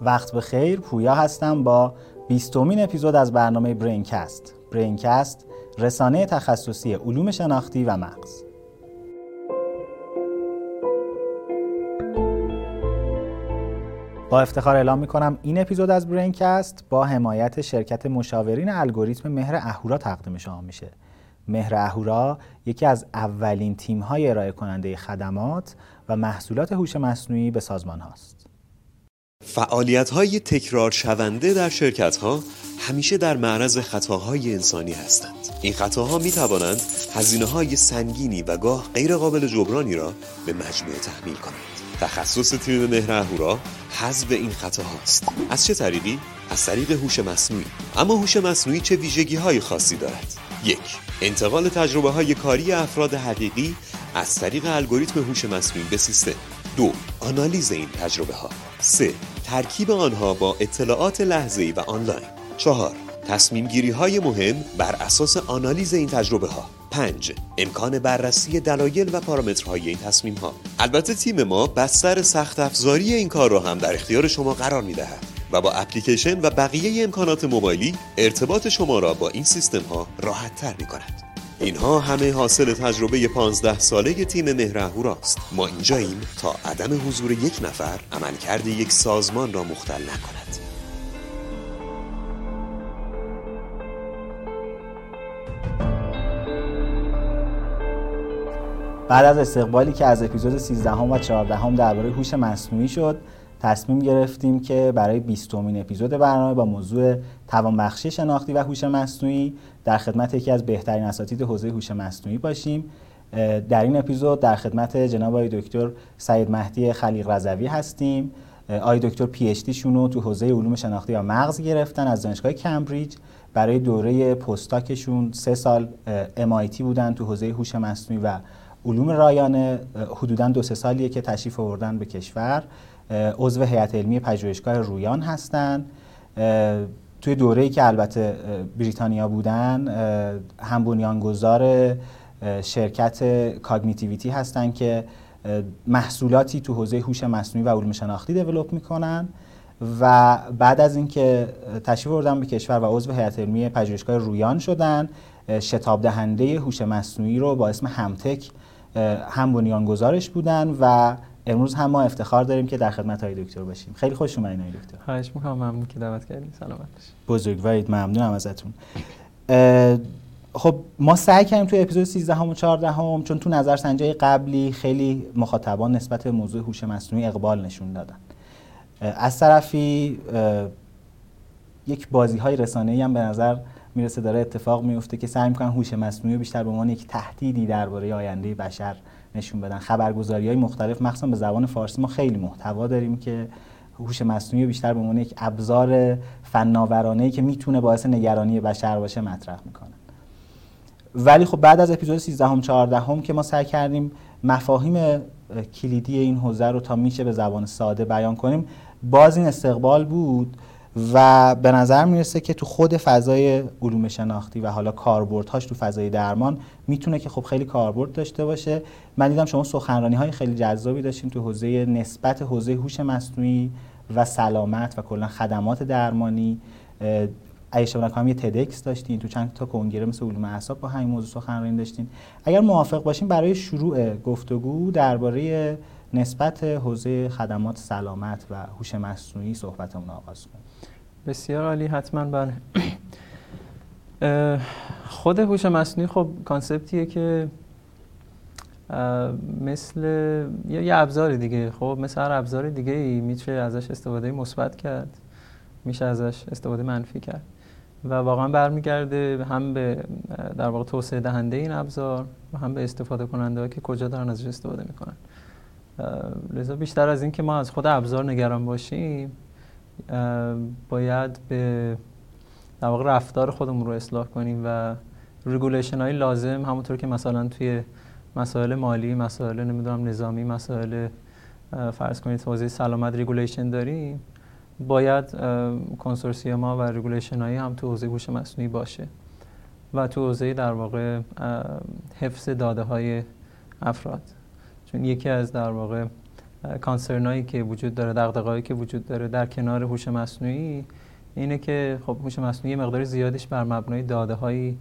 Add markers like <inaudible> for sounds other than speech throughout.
وقت به خیر پویا هستم با بیستمین اپیزود از برنامه برینکست برینکست رسانه تخصصی علوم شناختی و مغز. با افتخار اعلام می کنم این اپیزود از برینکست با حمایت شرکت مشاورین الگوریتم مهر اهورا تقدیم شما میشه. مهر اهورا یکی از اولین تیم های ارائه کننده خدمات و محصولات هوش مصنوعی به سازمان هاست. فعالیت های تکرار شونده در شرکت ها همیشه در معرض خطاهای انسانی هستند. این خطاها می توانند هزینه های سنگینی و گاه غیر قابل جبرانی را به مجموعه تحمیل کنند. تخصص تیم مهر اهورا حذف این خطاهاست از چه طریقی؟ از طریق هوش مصنوعی. اما هوش مصنوعی چه ویژگی های خاصی دارد؟ یک انتقال تجربه های کاری افراد حقیقی از طریق الگوریتم هوش مصنوعی به سیستم. دو آنالیز این تجربه ها سه ترکیب آنها با اطلاعات لحظه‌ای و آنلاین. چهار تصمیم گیری های مهم بر اساس آنالیز این تجربه ها 5. امکان بررسی دلایل و پارامترهای این تصمیم ها البته تیم ما بستر سخت افزاری این کار را هم در اختیار شما قرار می دهد و با اپلیکیشن و بقیه امکانات موبایلی ارتباط شما را با این سیستم ها راحت تر می کند اینها همه حاصل تجربه 15 ساله تیم مهر است ما اینجاییم تا عدم حضور یک نفر عملکرد یک سازمان را مختل نکند. بعد از استقبالی که از اپیزود 13 و 14 درباره هوش مصنوعی شد تصمیم گرفتیم که برای 20 اپیزود برنامه با موضوع توانبخشی شناختی و هوش مصنوعی در خدمت یکی از بهترین اساتید حوزه هوش مصنوعی باشیم. در این اپیزود در خدمت جناب آقای دکتر سعید مهدی خلیق رضوی هستیم. آقای دکتر پی اچ رو تو حوزه علوم شناختی و مغز گرفتن از دانشگاه کمبریج. برای دوره پستاکشون سه سال MIT بودن تو حوزه هوش مصنوعی و علوم رایانه. حدودا دو سه سالیه که تشریف آوردن به کشور. عضو هیئت علمی پژوهشگاه رویان هستند توی دوره‌ای که البته بریتانیا بودن هم بنیانگذار شرکت کاگنیتیویتی هستند که محصولاتی تو حوزه هوش مصنوعی و علوم شناختی دیولپ می‌کنن. و بعد از اینکه تشریف آوردن به کشور و عضو هیئت علمی پژوهشگاه رویان شدن شتاب دهنده هوش مصنوعی رو با اسم همتک هم بنیانگذارش بودن و امروز هم ما افتخار داریم که در خدمت های دکتر باشیم. خیلی خوش اومدین های دکتر. خواهش می‌کنم. ممنون که دعوت کردین. سلامت باشید بزرگوارید ممنونم ازتون. خب ما سعی کردیم تو اپیزود 13 هم و 14 هم چون تو نظرسنجی قبلی خیلی مخاطبان نسبت به موضوع هوش مصنوعی اقبال نشون دادن. از طرفی یک بازی های رسانه‌ای هم به نظر می‌رسه داره اتفاق میفته که سعی می‌کنن هوش مصنوعی بیشتر به عنوان یک تهدیدی درباره آینده بشر نشون بدن. خبرگزاری های مختلف مخصوصا به زبان فارسی ما خیلی محتوا داریم که هوش مصنوعی بیشتر به عنوان یک ابزار فناورانه که می‌تونه باعث نگرانی بشر باشه مطرح می‌کنن ولی خب بعد از اپیزود 13 هم 14 هم که ما سعی کردیم مفاهیم کلیدی این حوزه رو تا میشه به زبان ساده بیان کنیم باز این استقبال بود و به نظر می‌رسه که تو خود فضای علوم شناختی و حالا کاربردهاش تو فضای درمان می‌تونه که خب خیلی کاربرد داشته باشه. من دیدم شما سخنرانی های خیلی جذابی داشتین تو حوزه نسبت حوزه هوش مصنوعی و سلامت و کلا خدمات درمانی. ایشه هم یه تدکس داشتین. تو چند تا کنگره مثل علوم اعصاب با همین موضوع سخنرانی داشتین. اگر موافق باشین برای شروع گفتگو درباره نسبت حوزه خدمات سلامت و هوش مصنوعی صحبتمون آغاز کنیم. بسیار عالی حتما بله. <coughs> خود هوش مصنوعی خب کانسپتیه که مثل یه ابزار دیگه. خب مثل هر ابزار دیگه ای میشه ازش استفاده مثبت کرد میشه ازش استفاده منفی کرد. و واقعا برمیگرده هم به در واقع توسعه دهنده این ابزار و هم به استفاده کننده که کجا دارن ازش استفاده می‌کنن. لذا بیشتر از این که ما از خود ابزار نگران باشیم باید به در واقع رفتار خودمون رو اصلاح کنیم و regulation های لازم همونطور که مثلا توی مسائل مالی مسائل نمی‌دونم نظامی مسائل فرض کنید حوزه سلامت regulation داریم باید کنسورسیوم و regulation هایی هم تو حوزه هوش مصنوعی باشه و تو حوزه در واقع حفظ داده های افراد. چون یکی از در واقع کانسرنایی که وجود داره دغدغه‌ای که وجود داره در کنار هوش مصنوعی اینه که خب هوش مصنوعی مقدار زیادش بر مبنای داده هایی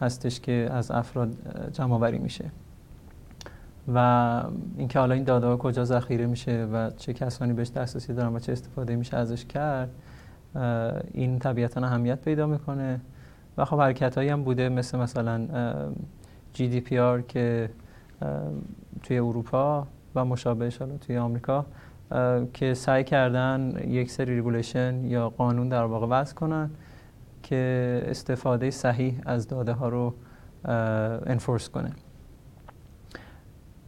هستش که از افراد جمع آوری میشه. و اینکه حالا این داده ها کجا ذخیره میشه و چه کسانی بهش دسترسی دارن و چه استفاده میشه ازش کرد این طبیعتا اهمیت پیدا می‌کنه. و خب حرکت هایی هم بوده مثل مثلا جی دی پی آر که توی اروپا و مشابهش حالا توی آمریکا که سعی کردن یک سری regulation یا قانون در واقع وضع کنن که استفاده صحیح از داده ها رو enforce کنه.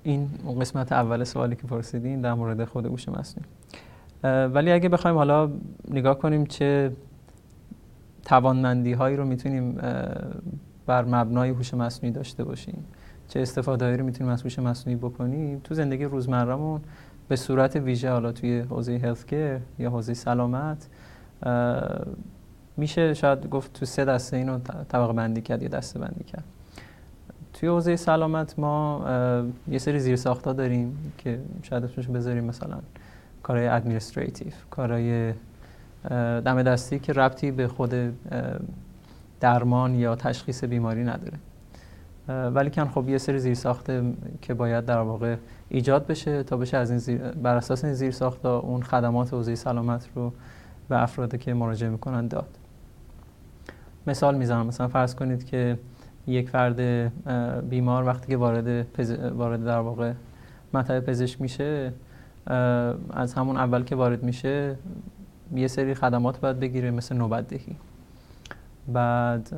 این قسمت اول سوالی که پرسیدین در مورد خود هوش مصنوعی. ولی اگه بخوایم حالا نگاه کنیم چه توانمندی هایی رو می‌تونیم بر مبنای هوش مصنوعی داشته باشیم. چه استفاده رو می‌تونیم از هوش مصنوعی بکنیم تو زندگی روزمرهمون به صورت ویژه حالا توی حوزه health یا حوزه سلامت میشه شاید گفت تو سه دسته اینو طبقه بندی کرد یا دسته بندی کرد. توی حوزه سلامت ما یه سری زیر ساختا داریم که شاید اسمش بذاریم مثلا کارهای administrative کارهای دم دستی که ربطی به خود درمان یا تشخیص بیماری نداره. ولی کن خب یه سری زیر ساخته که باید در واقع ایجاد بشه تا بشه از این زیر بر اساس این زیر ساخته اون خدمات حوزه سلامت رو به افرادی که مراجعه می‌کنن داد. مثال می‌زنم. مثلا فرض کنید که یک فرد بیمار وقتی که وارد وارد در واقع مطب پزشک میشه از همون اول که وارد میشه یه سری خدمات باید بگیره مثل نوبت دهی. بعد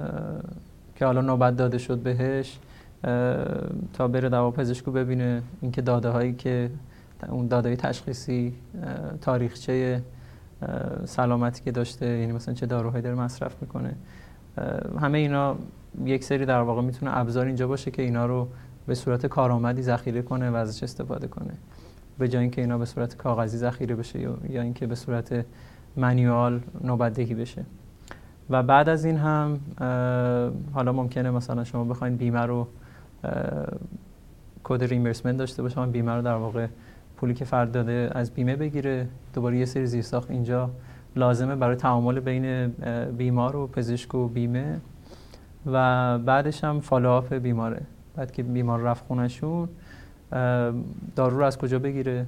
که حالا نوبت داده شد بهش تا بره دوا پزشکو ببینه. اینکه داده هایی که اون داده تشخیصی تاریخچه سلامتی که داشته یعنی مثلا چه داروهایی داره مصرف می‌کنه. همه اینا یک سری در واقع می‌تونه ابزار اینجا باشه که اینا رو به صورت کارآمدی ذخیره کنه و ازش استفاده کنه. به جای اینکه اینا به صورت کاغذی ذخیره بشه یا اینکه به صورت منیوال نوبتدهی بشه. و بعد از این هم حالا ممکنه مثلا شما بخواید بیمه رو کد ریمبرسمنت داشته باشه بیمه رو در واقع پولی که فرد داده از بیمه بگیره. دوباره یه سری زیرساخت اینجا لازمه برای تعامل بین بیمار و پزشک و بیمه. و بعدش هم فالوآپ بیماره. بعد که بیمار رفت خونشون دارو رو از کجا بگیره؟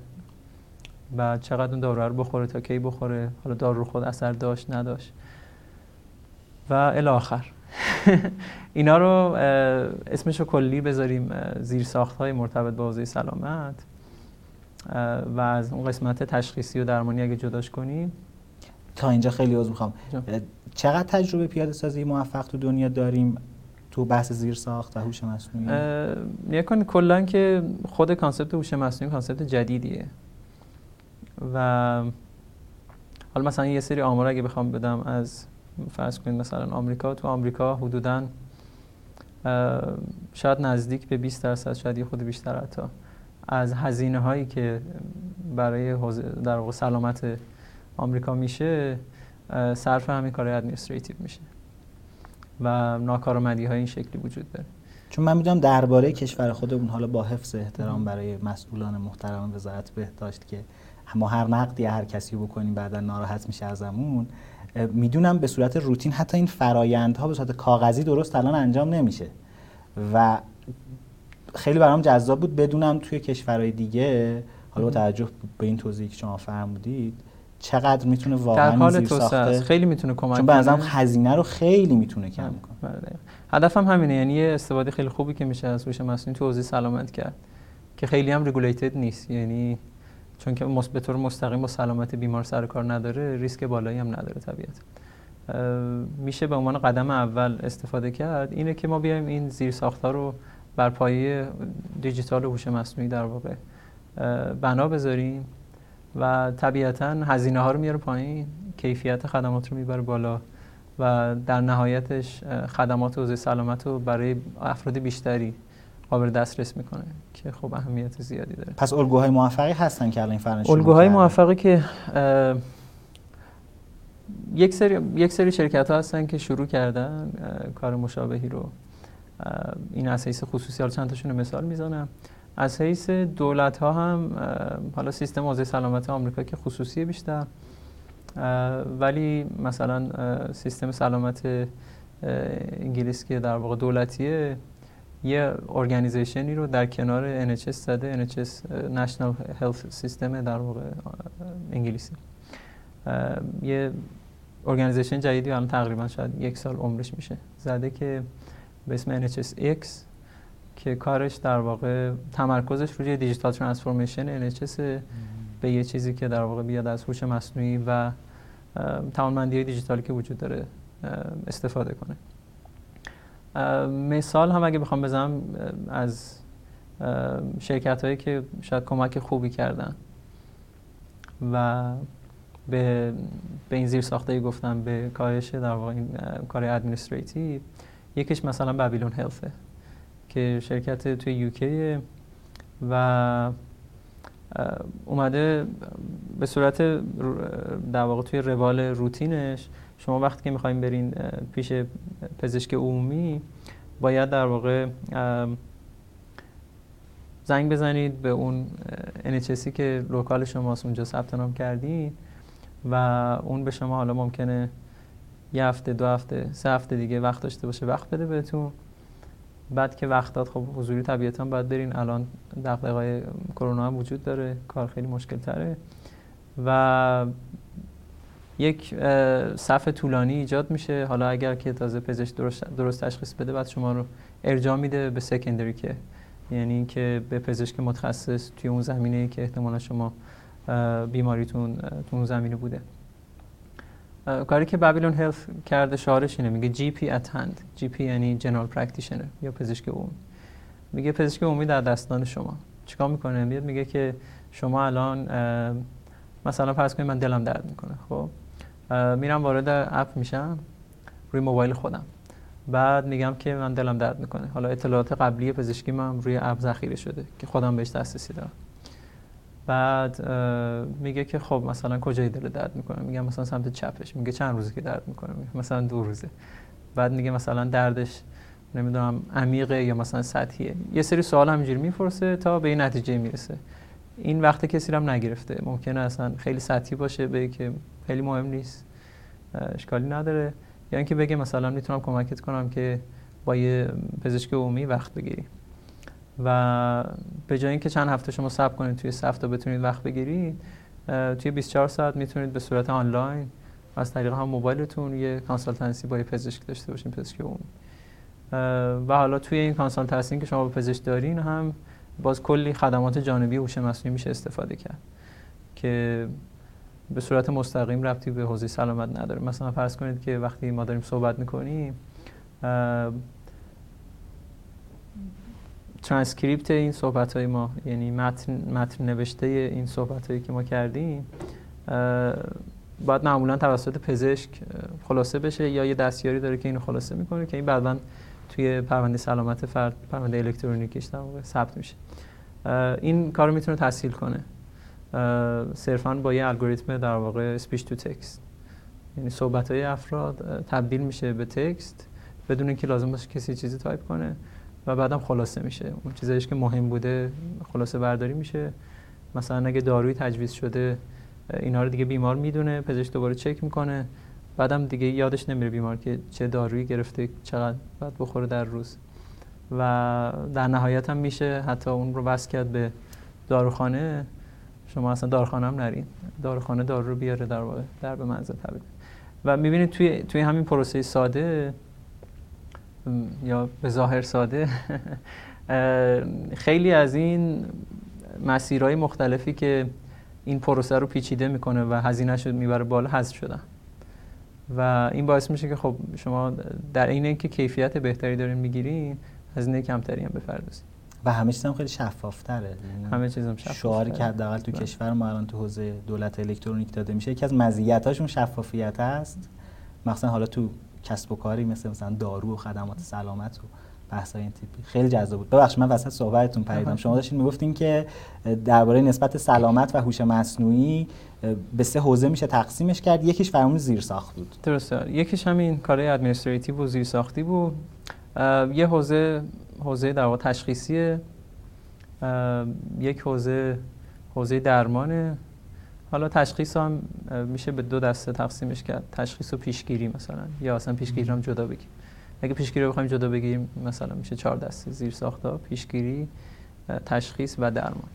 و چقدر اون دارو رو بخوره تا کی بخوره؟ حالا دارو خود اثر داشت نداشت. و الاخر <laughs> اینا رو اسمشو کلی بذاریم زیر ساخت های مرتبط با حوزه سلامت و از اون قسمت تشخیصی و درمانی اگه جداش کنیم. تا اینجا خیلی عذر می‌خوام. چقدر تجربه پیاده سازی موفق تو دنیا داریم تو بحث زیر ساخت و هوش مصنوعی؟ نگاه کن کلا که خود concept هوش مصنوعی concept جدیدیه. و حالا مثلا یه سری آمار اگه بخوام بدم از فرض کنید مثلا آمریکا تو آمریکا حدودا شاید نزدیک به 20 درصد شاید یه خورده بیشتر حتی از هزینه هایی که برای در واقع سلامت آمریکا میشه صرف همین کار ادمنستریتیو میشه و ناکارآمدی های این شکلی وجود داره. چون من می‌دونم درباره کشور خودمون حالا با حفظ احترام برای مسئولان محترم وزارت بهداشت که ما هر نقدی هر کسی بکنیم بعدا ناراحت میشه ازمون می‌دونم به صورت روتین حتی این فرایندها به صورت کاغذی درست الان انجام نمیشه. و خیلی برام جذاب بود. بدونم توی کشورهای دیگه حالا با توجه به این توضیحی که شما فرمودید چقدر می‌تونه واقعا در حال ساخته؟ خیلی می‌تونه کمک چون به هزینه رو خیلی می‌تونه کم کنه. بله، هدفم همینه. یعنی یه استفاده خیلی خوبی که میشه از هوش مصنوعی تو حوزه سلامت کرد که خیلی هم ریگولیتد نیست. یعنی چون که به طور مستقیم با سلامت بیمار سر کار نداره ریسک بالایی هم نداره طبیعتا. میشه به عنوان قدم اول استفاده کرد. اینه که ما بیایم این زیر ساختار رو بر پایه دیجیتال و هوش مصنوعی در واقع بنا بذاریم و طبیعتا هزینه ها رو میاره پایین کیفیت خدمات رو می‌بره بالا و در نهایتش خدمات حوزه سلامت رو برای افراد بیشتری قابل دسترس می‌کنه که خب اهمیت زیادی داره. پس الگوهای موفقی هستن که الان فرنش الگوهای موفقی که یک سری یک سری شرکت ها هستن که شروع کردن کار مشابهی رو. این اساس خصوصی ها چند تاشون مثال می‌زنم. از حیث دولت ها هم حالا سیستم حوزه سلامت آمریکا که خصوصی بیشتر. ولی مثلا سیستم سلامت انگلیس که در واقع دولتیه یه ارگانیزیشنی رو در کنار NHS زده. NHS National Health System در واقع انگلیسی. یه ارگانیزیشن جدیدی الان تقریبا شاید یک سال عمرش میشه. زده که به اسم NHSX که کارش در واقع تمرکزش روی دیجیتال ترانسفورمیشن NHS به یه چیزی که در واقع بیاد از هوش مصنوعی و توانمندی دیجیتالی که وجود داره استفاده کنه. مثال هم اگه بخوام بزنم از شرکت هایی که شاید کمک خوبی کردن. و به, به این زیر ساخته گفتم به کارش در واقع این کار ادمنستریتیو یکیش مثلا بابیلون هلفه که شرکت توی یوکی و اومده به صورت در واقع توی روال روتینش شما وقتی که می‌خوایم برین پیش پزشک عمومی باید در واقع زنگ بزنید به اون NHSی که لوکال شماست اونجا ثبت نام کردید و اون به شما حالا ممکنه یه هفته دو هفته سه هفته دیگه وقت داشته باشه وقت بده بهتون. بعد که وقت داد خب حضوری طبیعتا باید برین. الان دغدغه‌های کرونا هم وجود داره کار خیلی مشکل تره و یک صف طولانی ایجاد میشه. حالا اگر که تازه پزشک درست, درست تشخیص بده بعد شما رو ارجاع میده به secondary care یعنی که به پزشک متخصص توی اون زمینه که احتمالا شما بیماریتون تو اون زمینه بوده. کاری که Babylon Health کرده شعارش اینه میگه GP at hand GP یعنی general practitioner یا پزشک عمومی. میگه پزشک عمومی در دستان شما. چیکار می‌کنه؟ میاد میگه که شما الان مثلا فرض کنید من دلم درد می‌کنه خب؟ میرم وارد app میشم روی موبایل خودم. بعد میگم که من دلم درد می‌کنه. حالا اطلاعات قبلی پزشکی من روی اپ ذخیره شده که خودم بهش دسترسی دارم. بعد میگه که خب مثلا کجای دل درد می‌کنه؟ میگم مثلا سمت چپش. میگه چند روزی که درد می‌کنه؟ مثلا دو روزه. بعد میگه مثلا دردش نمی‌دونم عمیقه یا مثلا سطحیه. یه سری سوال همینجوری می‌پرسه تا به این نتیجه می‌رسه. این وقت کسی هم نگرفته. ممکنه اصلا خیلی سطحی باشه به که خیلی مهم نیست. اشکالی نداره. یا اینکه بگه مثلا می‌تونم کمکت کنم که با یه پزشک عمومی وقت بگیری و به جای اینکه چند هفته شما صبر کنید توی صف تا بتونید وقت بگیرید توی 24 ساعت می‌تونید به صورت آنلاین از طریق هم موبایلتون یه consultancy با یه پزشک داشته باشین پزشک عمومی. و حالا توی این consultancy که شما با پزشک دارین هم باز کلی خدمات جانبی هوش مصنوعی میشه استفاده کرد که به صورت مستقیم ربطی به حوزه سلامت نداره. مثلا فرض کنید که وقتی ما داریم صحبت می‌کنیم ترانسکریپت این صحبت های ما یعنی متن, متن نوشته این صحبت هایی که ما کردیم باید معمولا توسط پزشک خلاصه بشه یا یه دستیاری داره که اینو خلاصه می‌کنه که این بعدا توی پرونده سلامت فرد پرونده الکترونیکیش در ثبت میشه. این کارو می‌تونه تسهیل کنه. صرفا با یه الگوریتم در واقع speech to text یعنی صحبت های افراد تبدیل میشه به text بدون اینکه لازم باشه کسی چیزی تایپ کنه. و بعدم خلاصه میشه. اون چیزایش که مهم بوده خلاصه برداری میشه. مثلا اگه دارویی تجویز شده اینا رو دیگه بیمار می‌دونه پزشک دوباره چک می‌کنه. بعدم دیگه یادش نمیره بیمار که چه دارویی گرفته چقدر باید بخوره در روز. و در نهایت هم میشه حتی اون رو بس کرد به داروخانه. شما اصلا داروخانه هم نرین. داروخانه دارو رو بیاره در واقع در به منزل تبدیل. و می‌بینید توی توی همین پروسه ساده یا به ظاهر ساده خیلی از این مسیرهای مختلفی که این پروسه رو پیچیده می‌کنه و هزینه شد می‌بره بالا حذف شدن. و این باعث میشه که خب شما در این اینکه کیفیت بهتری دارین می‌گیرین هزینه کمتری هم بپردازید و همه چیز هم خیلی شفافتره. یعنی همه چیزم شفاف شعاری که حداقل تو. کشور ما الان تو حوزه دولت الکترونیک داده میشه یکی از مزیتاشون شفافیت هست. مثلا حالا تو کسب و کاری مثل مثلا دارو و خدمات سلامت و بحث این تیپی. خیلی جذاب بود. ببخشید من وسط صحبتتون پریدم. شما داشتین می‌گفتین که درباره نسبت سلامت و هوش مصنوعی به سه حوزه میشه تقسیمش کرد. یکیش فرمون زیر ساخت بود. درسته. یکیش همین کارهای ادمنستریتیو و زیر ساختی بود یه حوزه حوزه در واقع تشخیصی یک حوزه حوزه درمانه. حالا تشخیص هم میشه به دو دسته تقسیمش کرد. تشخیص و پیشگیری مثلا. یا اصلا پیشگیری هم جدا بگیم اگه پیشگیری رو بخوایم جدا بگیریم مثلا میشه چهار دسته. زیر ساختا پیشگیری تشخیص و درمان.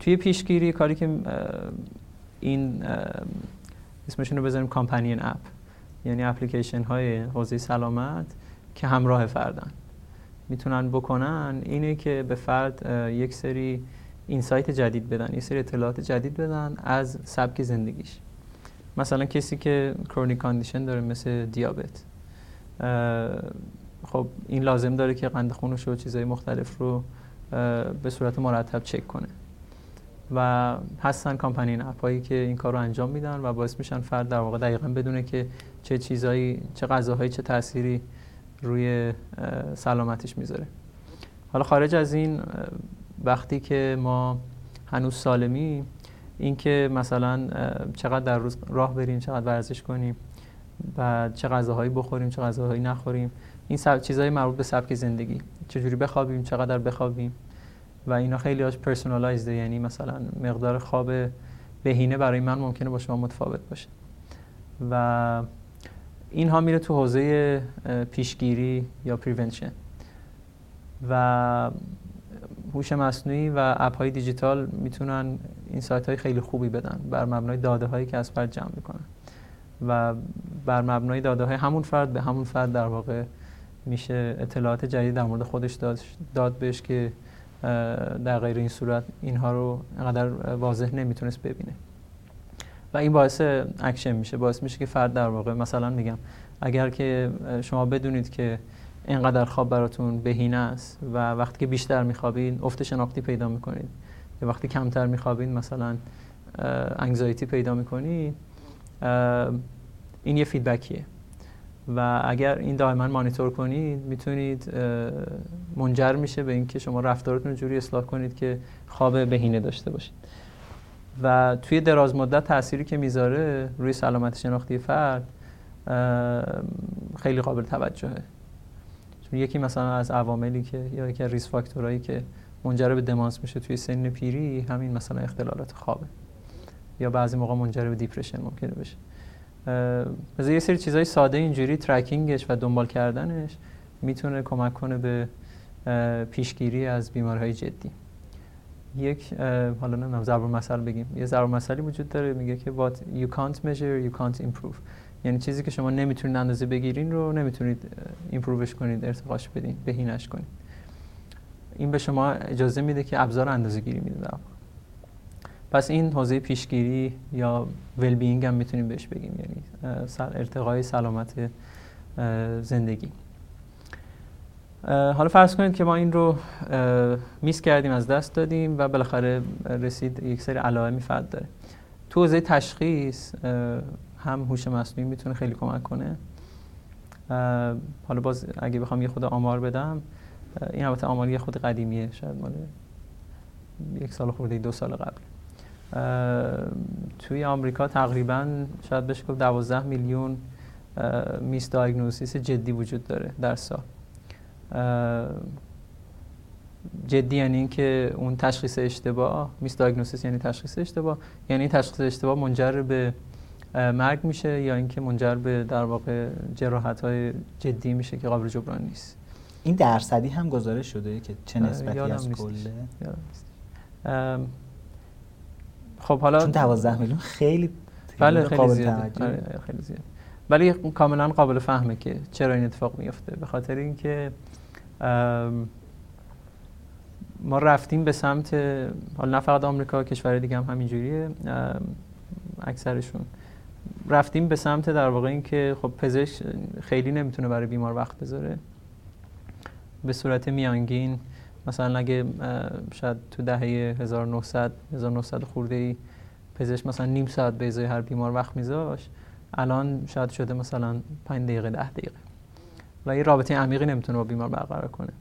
توی پیشگیری کاری که این اسمشون رو بذاریم companion app. یعنی اپلیکیشن های حوزه سلامت که همراه فردن. می‌تونن بکنن اینه که به فرد یک سری insight جدید بدن یک سری اطلاعات جدید بدن از سبک زندگیش. مثلا کسی که chronic condition داره مثل دیابت خب این لازم داره که قند خونش و چیزهای مختلف رو به صورت مرتب چک کنه. و هستن کامپنی اپ هایی که این کار رو انجام میدن و باعث میشن فرد در واقع دقیقا بدونه که چه چیزایی چه غذاهایی چه تأثیری روی سلامتیش می‌ذاره. حالا خارج از این وقتی که ما هنوز سالمی اینکه مثلا چقدر در روز راه بریم چقدر ورزش کنیم و چه غذاهایی بخوریم چه غذاهایی نخوریم این سب... چیزهای مربوط به سبک زندگی. چجوری بخوابیم چقدر بخوابیم و اینا خیلی هاش personalized ه یعنی مثلا مقدار خواب بهینه برای من ممکنه با شما متفاوت باشه. و اینها میره تو حوزه پیشگیری یا prevention و هوش مصنوعی و اپ های دیجیتال می‌تونن insight های خیلی خوبی بدن. بر مبنای داده هایی که از فرد جمع می‌کنن. و بر مبنای داده های همون فرد به همون فرد در واقع میشه اطلاعات جدید در مورد خودش داد, بهش که در غیر این صورت اینها رو انقدر واضح نمی‌تونست ببینه. و این باعث اکشن میشه. باعث میشه که فرد در واقع مثلا میگم اگر که شما بدونید که اینقدر خواب براتون بهینه است و وقتی که بیشتر میخوابید افت شناختی پیدا می‌کنید. یا وقتی کمتر میخوابید مثلا انگزایتی پیدا می‌کنید این یه فیدبکیه و اگر این دائما مانیتور کنید می‌تونید منجر میشه به اینکه شما رفتارتون جوری اصلاح کنید که خواب بهینه داشته باشید. و توی دراز مدت تأثیری که می‌ذاره روی سلامت شناختی فرد خیلی قابل توجهه. یکی مثلا از عواملی که یا یکی از ریس فاکتورهایی که منجر به دمانس میشه توی سن پیری همین مثلا اختلالات خوابه. یا بعضی موقع منجر به دیپرشن ممکنه بشه. مثلا یه سری چیزهای ساده اینجوری ترکینگش و دنبال کردنش می‌تونه کمک کنه به پیشگیری از بیمارهای جدی. یک حالا نمی‌دونم ضرب مثل بگیم. یه ضرب مثلی وجود داره میگه که what you can't measure you can't improve. یعنی چیزی که شما نمی‌تونید اندازه بگیرین رو نمی‌تونید ایمپرووش کنید ارتقاش بدین بهینش کنید. این به شما اجازه میده که ابزار اندازه گیری میده پس این حوزه پیشگیری یا ویل بینگ هم می‌تونیم بهش بگیم یعنی ارتقای سلامت زندگی. حالا فرض کنید که ما این رو میس کردیم از دست دادیم و بالاخره رسید یک سری علائمی فرد داره. تو حوزه تشخیص هم هوش مصنوعی می‌تونه خیلی کمک کنه. حالا باز اگه بخوام یه خود آمار بدم این البته آمار یه خود قدیمیه شاید مال یک سال خورده دو سال قبل. توی آمریکا تقریبا شاید بشه گفت 12 میلیون میس دایگنوستیس جدی وجود داره در سال. جدی یعنی اینکه اون تشخیص اشتباه میس دایگنوستیس یعنی تشخیص اشتباه یعنی تشخیص اشتباه منجر به مرگ میشه یا اینکه منجر به در واقع جراحت های جدی میشه که قابل جبران نیست. این درصدی هم گزارش شده که چه نسبتی از کله؟ خب حالا چون 12 میلیون خیلی بله خیلی زیاده. آره خیلی زیاد ولی کاملا قابل فهمه که چرا این اتفاق میفته به خاطر اینکه ما رفتیم به سمت حالا نه فقط آمریکا کشور دیگه هم همینجوریه. اکثرشون. رفتیم به سمت در واقع اینکه خب پزشک خیلی نمی‌تونه برای بیمار وقت بذاره. به صورت میانگین مثلا اگه شاید تو دهه 1900 1900 خورده ای پزشک مثلا نیم ساعت به ازای هر بیمار وقت میذاش الان شاید شده مثلا 5 دقیقه 10 دقیقه. و یه رابطه عمیقی نمی‌تونه با بیمار برقرار کنه.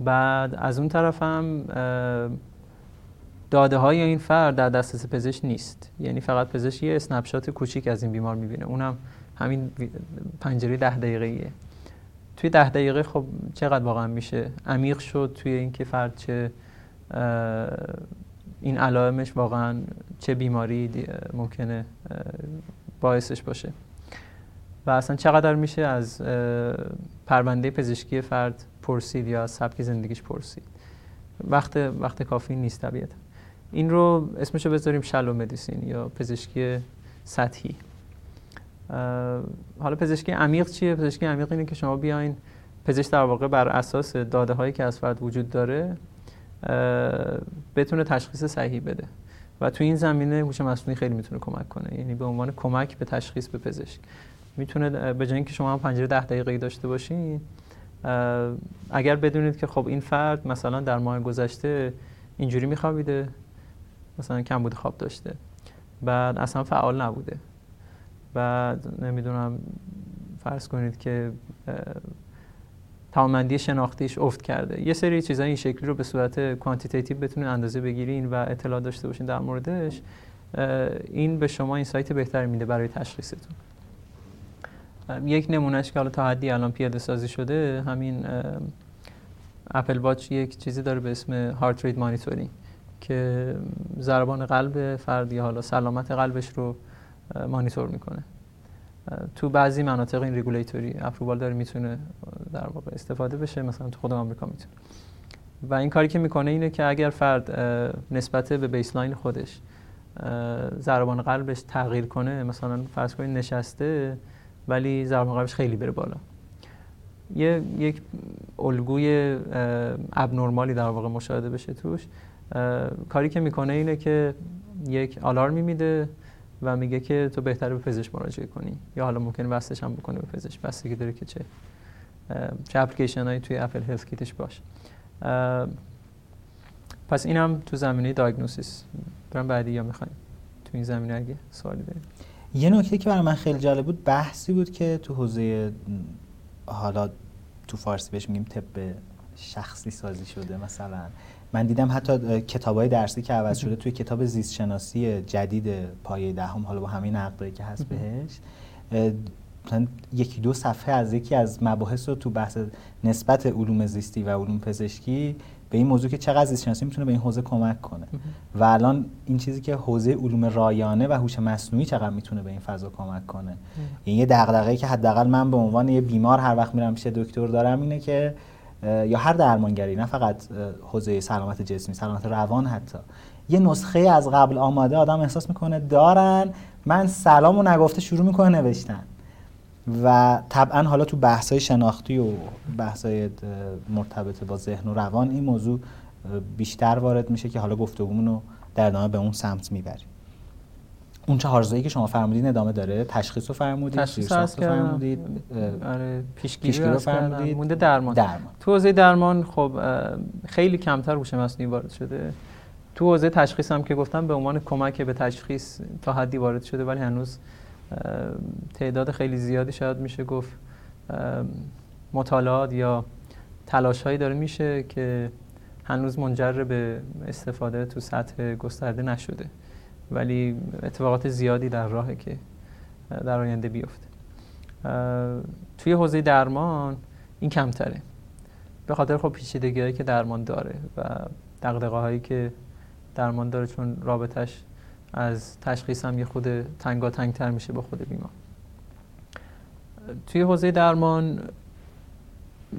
بعد از اون طرف هم داده های این فرد در دسترس پزشک نیست. یعنی فقط پزشک یه اسنپ کوچیک از این بیمار می‌بینه. اونم همین پنجره ده دقیقه ایه توی ده دقیقه خب چقدر واقعا میشه؟ عمیق شد توی اینکه فرد چه این علائمش واقعا چه بیماری ممکنه باعثش باشه. و اصلا چقدر میشه از پرونده پزشکی فرد پرسید یا از سبک زندگیش پرسید؟ وقت وقت کافی نیست طبیعتا. این رو اسمشو بذاریم شلو مدیسین یا پزشکی سطحی. حالا پزشکی عمیق چیه؟ پزشکی عمیق اینه که شما بیاین پزشک در واقع بر اساس داده هایی که از فرد وجود داره بتونه تشخیص صحیح بده. و تو این زمینه هوش مصنوعی خیلی می‌تونه کمک کنه. یعنی به عنوان کمک به تشخیص به پزشک. می‌تونه به جای اینکه شما هم پنجره ده دقیقه داشته باشین اگر بدونید که خب این فرد مثلا در ماه گذشته اینجوری میخوابیده مثلا کم بود خواب داشته. بعد اصلا فعال نبوده. بعد نمی‌دونم فرض کنید که توانمندی شناختیش افت کرده. یه سری چیزای این شکلی رو به صورت کوانتیتیتیو بتونید اندازه بگیرین و اطلاع داشته باشین در موردش این به شما insight بهتر میده برای تشخیصتون. یک نمونهش که حالا تا حدی الان پیاده سازی شده همین اپل واچ یک چیزی داره به اسم heart rate monitoring که ضربان قلب فرد یا حالا سلامت قلبش رو مانیتور می‌کنه. تو بعضی مناطق این regulatory approval داره می‌تونه در واقع استفاده بشه مثلا تو خود آمریکا می‌تونه. و این کاری که می‌کنه اینه که اگر فرد نسبت به بیسلاین خودش ضربان قلبش تغییر کنه مثلا فرض کنید نشسته ولی ضربان قلبش خیلی بره بالا. یه یک الگوی ابنرمالی در واقع مشاهده بشه توش. کاری که می‌کنه اینه که یک آلارمی میده و میگه که تو بهتره به پزشک مراجعه کنی. یا حالا ممکن وصلش هم بکنه به پزشک. بستگی داره که چه چه اپلیکیشن هایی توی اپل هلت کیتش باشه پس اینم تو زمینه دایگنوسیس. برم بعدی یا می‌خوایم؟ تو این زمینه اگه سوالی داریم یه نکته که برای من خیلی جالب بود بحثی بود که تو حوزه حالا تو فارسی بهش میگیم طب شخصی سازی شده مثلا. من دیدم حتی کتاب های درسی که عوض شده توی کتاب زیست شناسی جدید پایه دهم حالا با همین نقدایی که هست بهش یکی دو صفحه از یکی از مباحث رو تو بحث نسبت علوم زیستی و علوم پزشکی به این موضوع که چقدر زیست شناسی می‌تونه به این حوزه کمک کنه. و الان این چیزی که حوزه علوم رایانه و هوش مصنوعی چقدر می‌تونه به این فضا کمک کنه. این یه دغدغه‌ای که حداقل من به عنوان یه بیمار هر وقت میرم پیش دکتر دارم اینه که یا هر درمانگری نه فقط حوزه سلامت جسمی سلامت روان حتی. یه نسخه از قبل آماده آدم احساس می‌کنه دارن من سلام و نگفته شروع می‌کنه نوشتن. و طبعا حالا تو بحث های شناختی و بحث های مرتبط با ذهن و روان این موضوع بیشتر وارد میشه که حالا گفتگومون رو در ادامه به اون سمت می‌بریم. اون چهارزایی که شما فرمودید ادامه داره. تشخیص رو فرمودید تشخیص رو فرمودید آره پیشگیری رو فرمودید. مونده درمان. درمان. تو حوزه درمان خب خیلی کمتر هوش مصنوعی وارد شده. تو حوزه تشخیص هم که گفتم به عنوان کمک به تشخیص تا حدی وارد شده ولی هنوز تعداد خیلی زیادی شاید میشه گفت مطالعات یا تلاش هایی داره میشه که هنوز منجر به استفاده تو سطح گسترده نشده. ولی اتفاقات زیادی در راهه که در آینده بیفته. توی حوزه درمان این کمتره. به خاطر خب پیچیدگی که درمان داره و دقدقه هایی که درمان داره چون رابطش از تشخیص هم یه خرده تنگاتنگ تر میشه با خود بیمار. توی حوزه درمان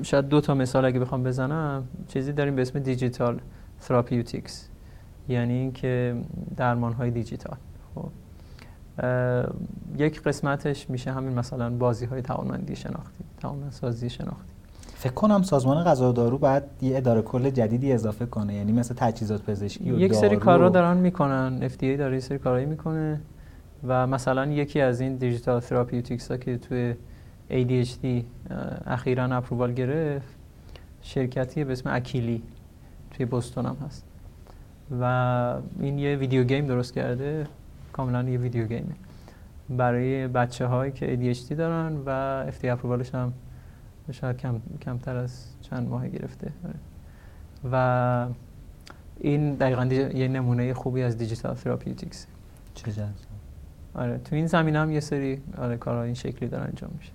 شاید دو تا مثال اگه بخوام بزنم چیزی داریم به اسم digital therapeutics یعنی اینکه درمان های دیجیتال. خب. یک قسمتش میشه همین مثلا بازی های توانمندی شناختی توانمندسازی شناختی. فکر کنم سازمان غذا و دارو باید یه اداره کل جدیدی اضافه کنه یعنی مثل تجهیزات پزشکی و یک سری کارا دارن می‌کنن. FDA داره یه سری کارایی می‌کنه و مثلا یکی از این digital therapeutics ها که توی ADHD اخیرا approval گرفت شرکتی به اسم Akili توی بوستون هم هست. و این یه video game درست کرده. کاملا یه video game ه برای بچه هایی که ADHD دارن و FDA approval ش هم شاید کم، کمتر از چند ماه گرفته. و این دقیقا یه نمونه خوبی از digital therapeutics چه آره تو این زمینه هم یه سری آره کارهای این شکلی دارن انجام میشه.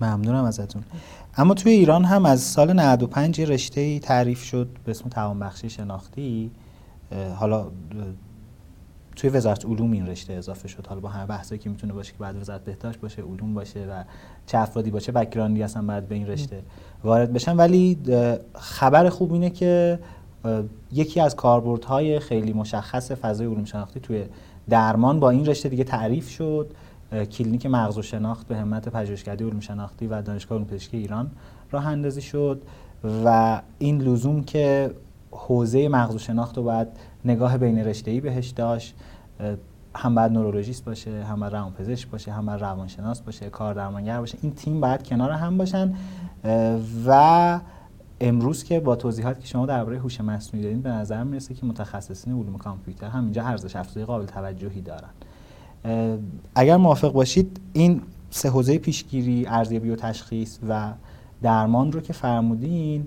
ممنونم ازتون. اما توی ایران هم از سال 95 یه رشته ای تعریف شد به اسم توانبخشی شناختی. حالا توی وزارت علوم این رشته اضافه شد. حالا با همه بحثایی که می‌تونه باشه که باید وزارت بهداشت باشه علوم باشه و چه افرادی با چه background ی اصلا باید به این رشته وارد بشن. ولی خبر خوب اینه که یکی از کاربردهای خیلی مشخص فضای علوم شناختی توی درمان با این رشته دیگه تعریف شد. کلینیک مغز و شناخت به همت پژوهشکده علوم شناختی و دانشگاه علوم پزشکی ایران راه اندازی شد و این لزوم که حوزه مغز و شناخت رو باید نگاه بین رشته‌ای بهش داشت هم باید نورولوژیست باشه هم باید روانپزشک باشه هم باید روانشناس باشه کار درمانگر باشه این تیم باید کنار هم باشن. و امروز که با توضیحات که شما درباره هوش مصنوعی دادین به نظر می‌رسه که متخصصین علوم کامپیوتر هم اینجا ارزش افزوده قابل توجهی دارن. اگر موافق باشید این سه حوزه پیشگیری ارزیابی و تشخیص و درمان رو که فرمودین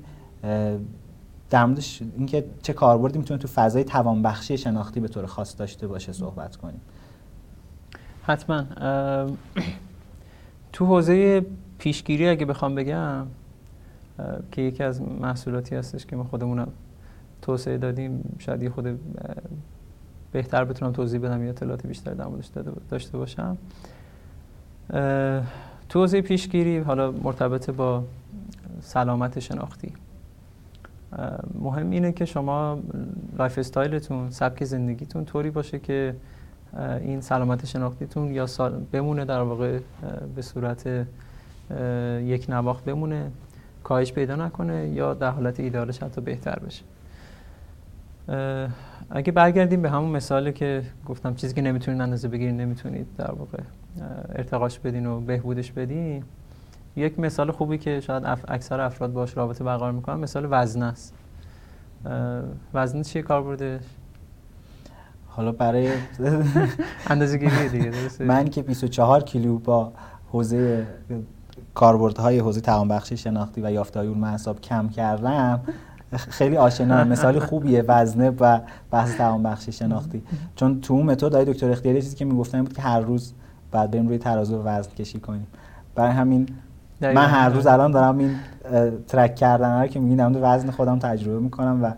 در موردش اینکه چه کاربردی می‌تونه تو فضای توانبخشی شناختی به طور خاص داشته باشه صحبت کنیم. حتما. تو حوزه پیشگیری اگه بخوام بگم که یکی از محصولاتی هستش که ما خودمونم توسعه دادیم شاید یه خود بهتر بتونم توضیح بدم یا اطلاعات بیشتر در موردش داشته باشم. تو حوزه پیشگیری حالا مرتبط با سلامت شناختی مهم اینه که شما lifestyle تون سبک زندگیتون طوری باشه که این سلامت شناختیتون یا بمونه در واقع به صورت یک نواخت بمونه کاهش پیدا نکنه یا در حالت ایده‌آلش حتی بهتر بشه. اگه برگردیم به همون مثالی که گفتم چیزی که نمی‌تونید اندازه بگیرید نمی‌تونید در واقع ارتقاش بدین و بهبودش بدین. یک مثال خوبی که شاید اکثر افراد باش رابطه برقرار می‌کنن مثال وزن است. وزن چیه کار بردش؟ حالا برای <laughs> اندازه گیری دیگه من که 24 کیلو با حوزه کاربردهای حوزه توانبخشی شناختی و یافته‌های علوم اعصاب کم کردم خیلی آشنا. مثال خوبیه وزنه و بحث توانبخشی شناختی. چون تو اون متد دکتر اختیاری چیزی که می‌گفتن بود که هر روز بعد بریم روی ترازو وزن کشی کنیم. برای همین من هر روز الان دارم این ترک کردن رو که میگین وزن خودم تجربه می‌کنم و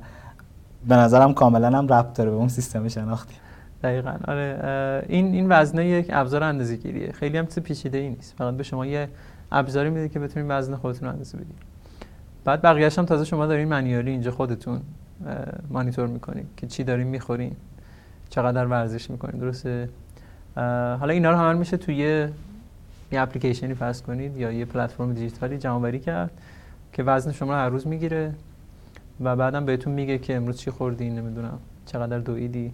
به نظرم کاملا هم ربط داره به اون سیستم شناختی. دقیقا. آره این این وزنه یک ابزار اندازه‌گیریه. خیلی هم چیز پیچیده ای نیست. فقط به شما یه ابزاری میده که بتونید وزن خودتون رو اندازه بدید بعد بقیه‌اش هم تازه شما دارین منیالی اینجا خودتون مانیتور می‌کنید که چی دارین می‌خورین چقدر ورزش می‌کنین درسته؟ حالا اینا رو همه میشه توی یه اپلیکیشنی فرض کنید یا یه پلتفرم دیجیتالی جمع کرد که وزن شما رو هر روز می‌گیره و بعدم بهتون میگه که امروز چی خوردی نمی‌دونم چقدر دویدی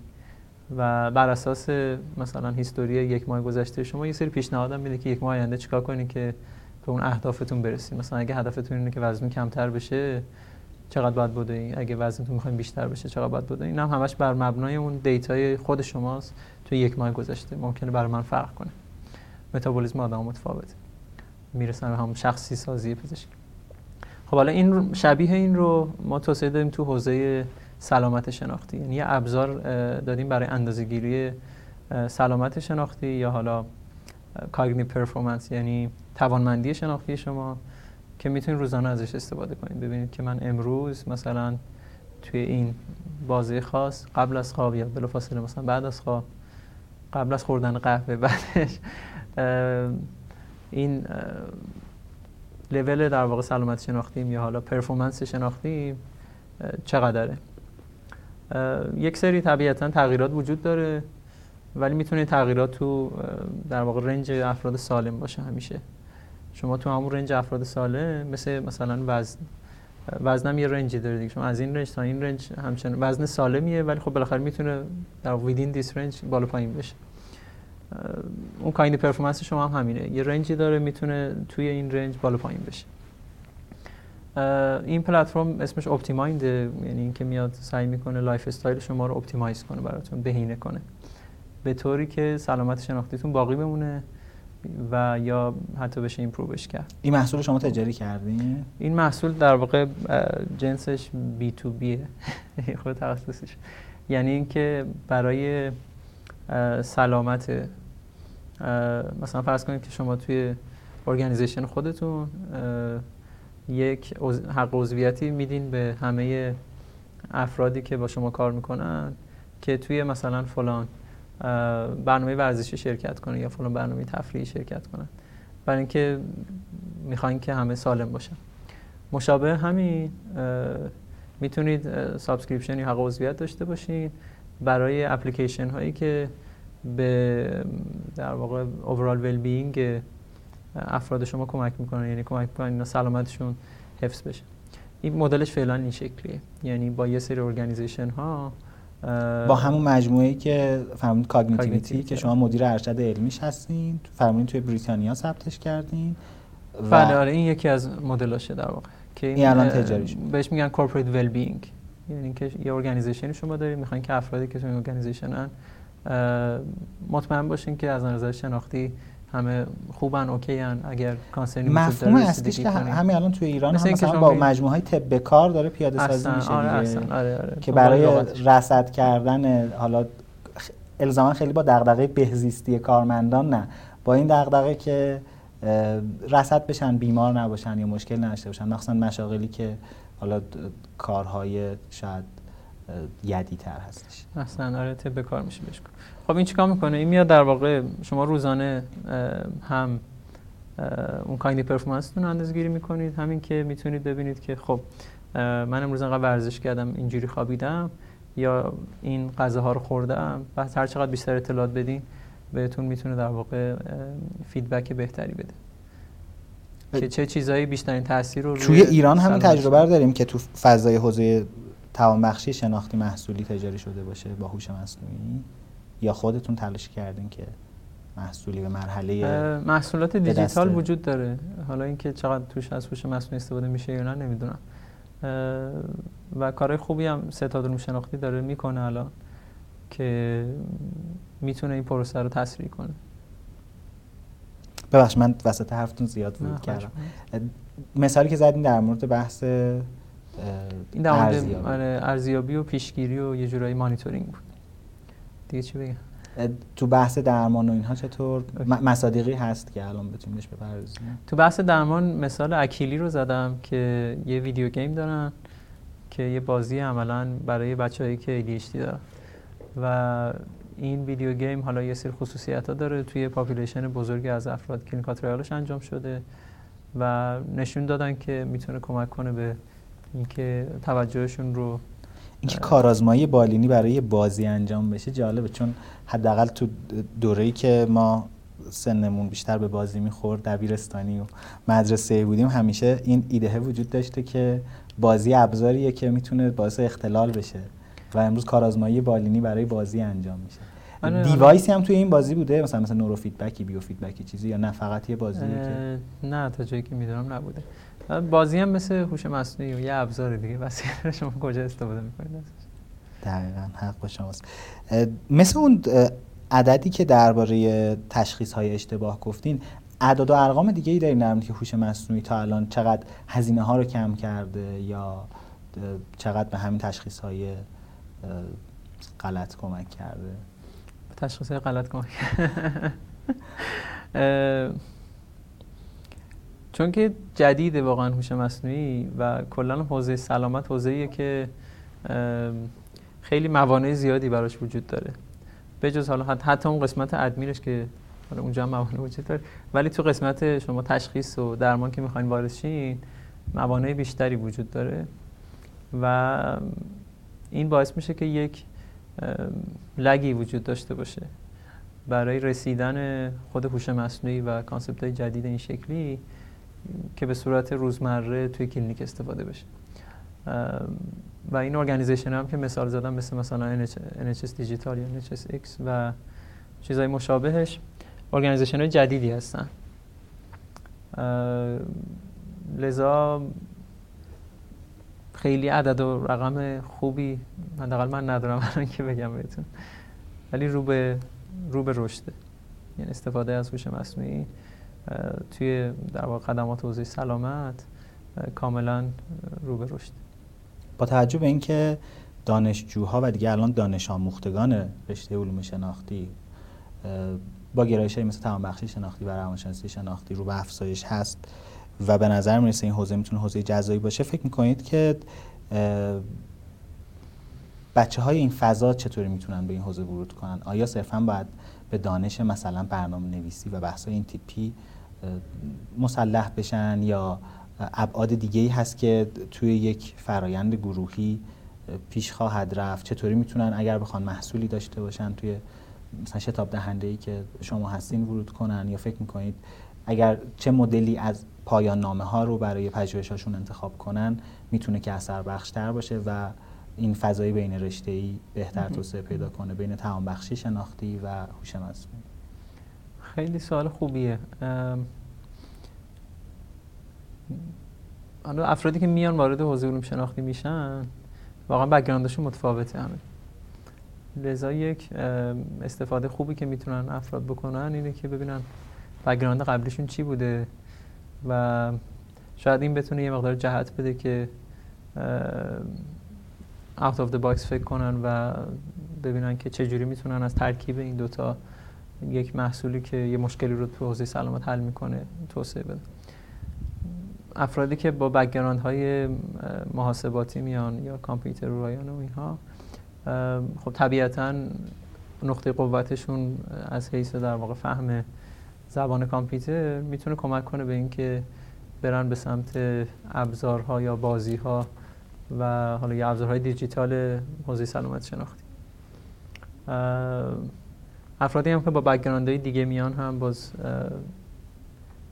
و بر اساس مثلا هیستوری یک ماه گذشته شما یه سری پیشنهاد میده که یک ماه آینده چیکار کنی که به اون اهدافتون برسید مثلا اگه هدفتون اینه که وزن کمتر بشه چقدر باید بدوین اگه وزنتون می‌خواین بیشتر بشه چقدر باید بدوین این هم همش بر مبنای اون دیتای خود شماست. تو یک ماه گذشته ممکنه برای من فرق کنه. متابولیسم آدم متفاوته. می‌رسن به هم شخصی سازی پزشکی. خب حالا این شبیه این رو ما توسعه دادیم تو حوزه سلامت شناختی. یعنی یه ابزار دادیم برای اندازه‌گیری سلامت شناختی یا حالا کاگنی پرفورمنس یعنی توانمندی شناختی شما که می‌تونید روزانه ازش استفاده کنید. ببینید که من امروز مثلا توی این بازی خاص قبل از خواب یا بلافاصله مثلا بعد از خواب قبل از خوردن قهوه بعدش این لول در واقع سلامت شناختیم یا حالا پرفورمنس شناختی چقدره؟ یک سری طبیعتا تغییرات وجود داره ولی می‌تونه تغییرات تو در واقع رنج افراد سالم باشه همیشه. شما تو همون رنج افراد سالم مثل مثلا وزن. وزنم یه range ی داره دیگه. شما از این range تا این range همچنان وزن سالمیه ولی خب بالاخره می‌تونه در within this range بالا پایین بشه. اون cognitive performance شما هم همینه. یه range ی داره می‌تونه توی این range بالا پایین بشه. این پلتفرم اسمش OptiMind یعنی اینکه میاد سعی می‌کنه lifestyle شما رو optimize کنه براتون بهینه کنه. به طوری که سلامت شناختیتون باقی بمونه. و یا حتی بشه improve ش کرد. این محصول شما تجاری کردین؟ این محصول در واقع جنسش بی تو بیه خود تخصصش. یعنی اینکه برای سلامت مثلا فرض کنید که شما توی ارگانیزیشن خودتون یک حق عضویتی میدین به همه افرادی که با شما کار می‌کنن که توی مثلا فلان برنامه ورزشی شرکت کنن یا فلان برنامه تفریحی شرکت کنن. برای اینکه می‌خواین که همه سالم باشن. مشابه همین می‌تونید subscription یا حق عضویت داشته باشین. برای اپلیکیشن هایی که به در واقع overall well-being افراد شما کمک می‌کنن یعنی کمک می‌کنن اینا سلامتشون حفظ بشه. این مدلش فعلا این شکلیه. یعنی با یه سری organization ها با همون مجموعه که فرمودید Cognetivity که شما مدیر ارشد علمیش هستین. فرمودید توی بریتانیا ثبتش کردین بله آره این یکی از مدلاشه در واقع. که این الان تجاری بهش میگن corporate well-being یعنی که یه organization ی شما دارید می‌خواین که افرادی که توی organization ن مطمئن باشین که از نظر شناختی همه خوبن OK ان اگر concern ی مفهوم اصلیش که همین الان توی ایران هم مثلا با مجموعه های طب کار داره پیاده سازی میشه آره آره آره. که برای رصد کردن حالا الزاما خیلی با دغدغه بهزیستی کارمندان نه. با این دغدغه که رصد بشن بیمار نباشن یا مشکل نداشته باشن. مخصوصا مشاغلی که حالا کارهای شاید یدی تر هستش. اصلا آره طب کار میشه بشکن خب این چیکار می‌کنه؟ این میاد در واقع شما روزانه هم اون کایندی پرفورمنستون اندازه گیری می‌کنید. همین که می‌تونید ببینید که خب من امروز انقدر ورزش کردم اینجوری خوابیدم یا این غذاها رو خوردم. بعد هر چقدر بیشتر اطلاعات بدین بهتون می‌تونه در واقع فیدبک بهتری بده. که چه چیزایی بیشترین تاثیر رو توی ایران همین تجربه رو داریم که تو فضای حوزه توانبخشی شناختی محصولی تجاری شده باشه با هوش مصنوعی؟ یا خودتون تلاش کردین که محصولی به مرحله محصولات دیجیتال وجود داره. حالا اینکه چقدر توش از هوش مصنوعی استفاده میشه یا نه نمی‌دونم. و کارهای خوبی هم ستاد شناختی داره می‌کنه الان که می‌تونه این پروسه رو تسریع کنه. ببخش من وسط حرفتون زیاد ورود کردم. مثالی که زدین در مورد بحث این در مورد آره، ارزیابی و پیشگیری و یه جورایی مانیتورینگ بود. دیگه چی بگم؟ تو بحث درمان و اینها چطور؟ مصادیقی هست که الان بتونیم بهش بپردازیم. تو بحث درمان مثال اکیلی رو زدم که یه ویدیو گیم دارن که یه بازی عملا برای بچه‌هایی که ADHD دارن. و این video game حالا یه سری خصوصیت ها داره. توی population بزرگی از افراد clinical trial ش انجام شده و نشون دادن که می‌تونه کمک کنه به اینکه توجهشون رو اینکه کارآزمایی بالینی برای بازی انجام بشه جالبه چون حداقل تو دوره‌ای که ما سنمون بیشتر به بازی می‌خورد دبیرستانی و مدرسه بودیم همیشه این ایده وجود داشته که بازی ابزاریه که می‌تونه باعث اختلال بشه و امروز کارآزمایی بالینی برای بازی انجام میشه آره، آره. device ی هم توی این بازی بوده مثلا مثلا neurofeedback ی biofeedback ی چیزی یا نه فقط یه بازیه که نه تا جایی که می‌دونم نبوده بازی هم مثل هوش مصنوعی و یه ابزار دیگه. وسیله شما کجا استفاده می‌کنید ازش؟ دقیقا حق با شماست مثل اون عددی که درباره تشخیص های اشتباه گفتین اعداد و ارقام دیگه ای داریم که هوش مصنوعی تا الان چقدر هزینه ها رو کم کرده یا چقدر به همین تشخیص های غلط کمک کرده؟ تشخیص های غلط کمک <laughs> چون که جدیده واقعا هوش مصنوعی و کلا حوزه سلامت حوزه‌ایه که خیلی موانع زیادی براش وجود داره. به جز حالا حتی اون قسمت ادمیرش که حالا اونجا هم موانع وجود داره. ولی تو قسمت شما تشخیص و درمان که می‌خواین وارد شین موانع بیشتری وجود داره و این باعث میشه که یک lag ی وجود داشته باشه. برای رسیدن خود هوش مصنوعی و concept های جدید این شکلی که به صورت روزمره توی کلینیک استفاده بشه. و این organization هم که مثال زدم مثل مثلا NHS Digital یا NHS X و چیزهای مشابهش organization های جدیدی هستن. لذا خیلی عدد و رقم خوبی حداقل من ندارم <laughs> الان که بگم بهتون. ولی رو به رو به رشده یعنی استفاده از هوش مصنوعی توی در واقع خدمات حوزه سلامت کاملا رو به رشد. با توجه به اینکه دانشجوها و دیگه الان دانش آموختگان رشته علوم شناختی با گرایش های مثل بخشی شناختی و روانشناسی شناختی رو به افزایش هست و به نظر می‌رسه این حوزه می‌تونه حوزه جزایی باشه فکر می‌کنید که بچه های این فضا چطوری می‌تونن به این حوزه ورود کنن؟ آیا صرفا باید به دانش مثلا برنامه نویسی و بحث این تیپی مسلح بشن یا ابعاد دیگه ای هست که توی یک فرایند گروهی پیش خواهد رفت؟ چطوری می‌تونن اگر بخوان محصولی داشته باشن توی مثلا شتاب دهنده ای که شما هستین ورود کنن؟ یا فکر می‌کنید اگر چه مدلی از پایان نامه ها رو برای پژوهشاشون انتخاب کنن می‌تونه که اثر بخشتر باشه و فضای بین رشته ای بهتر توسعه پیدا کنه بین توان بخشی شناختی و هوش مصنوعی خیلی سوال خوبیه. افرادی که میان وارد حوزه علوم شناختی میشن واقعا بک‌گراندشون متفاوته همه. لذا یک استفاده خوبی که می‌تونن افراد بکنن اینه که ببینن بک‌گراند قبلیشون چی بوده و شاید این بتونه یه مقدار جهت بده که out of the box فکر کنن و ببینن که چجوری می‌تونن از ترکیب این دوتا یک محصولی که یه مشکلی رو تو حوزه سلامت حل می‌کنه توسعه بده. افرادی که با background های محاسباتی میان یا کامپیوتر رایان و اینها خب طبیعتا نقطه قوتشون از حیث در واقع فهم زبان کامپیوتر می‌تونه کمک کنه به اینکه برن به سمت ابزارها یا بازیها و حالا یا ابزارهای دیجیتال حوزه سلامت شناختی. افرادی هم که با بکگراندهای دیگه میان هم باز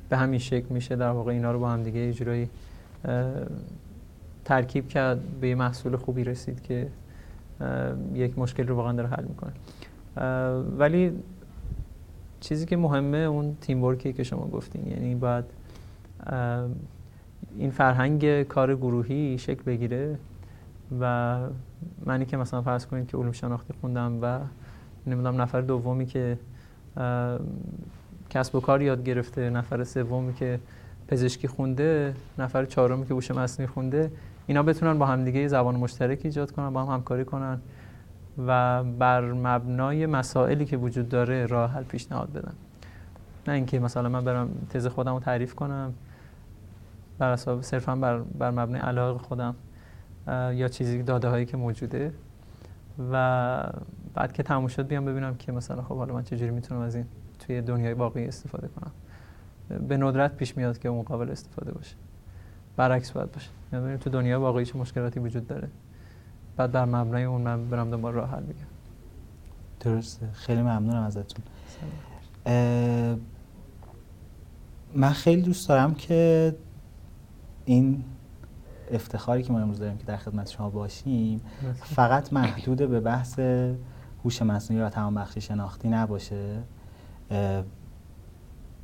به همین شکل میشه در واقع اینا رو با هم دیگه اجرایی ترکیب کرد به یه محصول خوبی رسید که یک مشکل رو واقعا داره حل می‌کنه. ولی چیزی که مهمه اون تیم ورکی که شما گفتین یعنی باید این فرهنگ کار گروهی شکل بگیره و منی که مثلا فرض کنید که علوم شناختی خوندم و نمی‌دونم نفر دومی که کسب و کار یاد گرفته نفر سومی که پزشکی خونده نفر چهارمی که هوش مصنوعی خونده اینا بتونن با همدیگه زبان مشترک ایجاد کنن با هم همکاری کنن و بر مبنای مسائلی که وجود داره راه حل پیشنهاد بدن. نه اینکه مثلا من برم تز خودم رو تعریف کنم. بر اساس صرفا بر, بر مبنای علاقه خودم یا چیزی داده هایی که موجوده. و بعد که تموم شد بیام ببینم که مثلا خب حالا من چجوری می‌تونم از این توی دنیای واقعی استفاده کنم. به ندرت پیش میاد که اون قابل استفاده باشه. برعکس باید باشه. یعنی تو دنیای واقعی چه مشکلاتی وجود داره. بعد در مبنای اون من برم دنبال راه حل بگم. درسته. خیلی ممنونم ازتون. من خیلی دوست دارم که این افتخاری که ما امروز داریم که در خدمت شما باشیم فقط محدود به بحث هوش مصنوعی و تمام بخشی شناختی نباشه.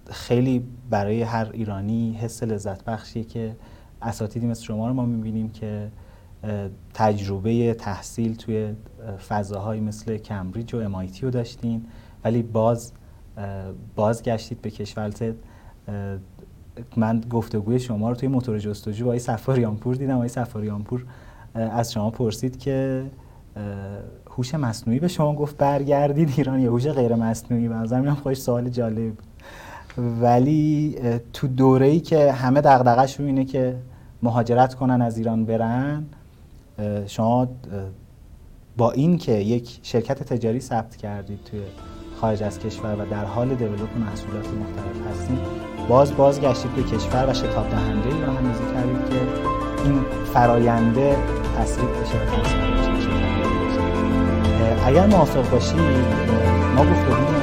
خیلی برای هر ایرانی حس لذت بخشیه که اساتیدی مثل شما رو ما می‌بینیم که تجربه تحصیل توی فضاهایی مثل کمبریج و امایتی رو داشتین ولی باز بازگشتید به کشور من گفتگوی شما رو توی موتور جستجو با ای سفاریانپور دیدم. آقای سفاریانپور از شما پرسید که هوش مصنوعی به شما گفت برگردید ایران یا هوش غیر مصنوعی؟ و هم خوش سوال جالب ولی تو دوره ای که همه دغدغش رو اینه که مهاجرت کنن از ایران برن شما با این که یک شرکت تجاری ثبت کردید توی خارج از کشور و در حال دیولپ محصولات مختلف هستید باز بازگشتید به کشور و شتاب دهنده ای را اندازی کردید که این فراینده تصریف بشه و اگر موافق باشید ما گفتگو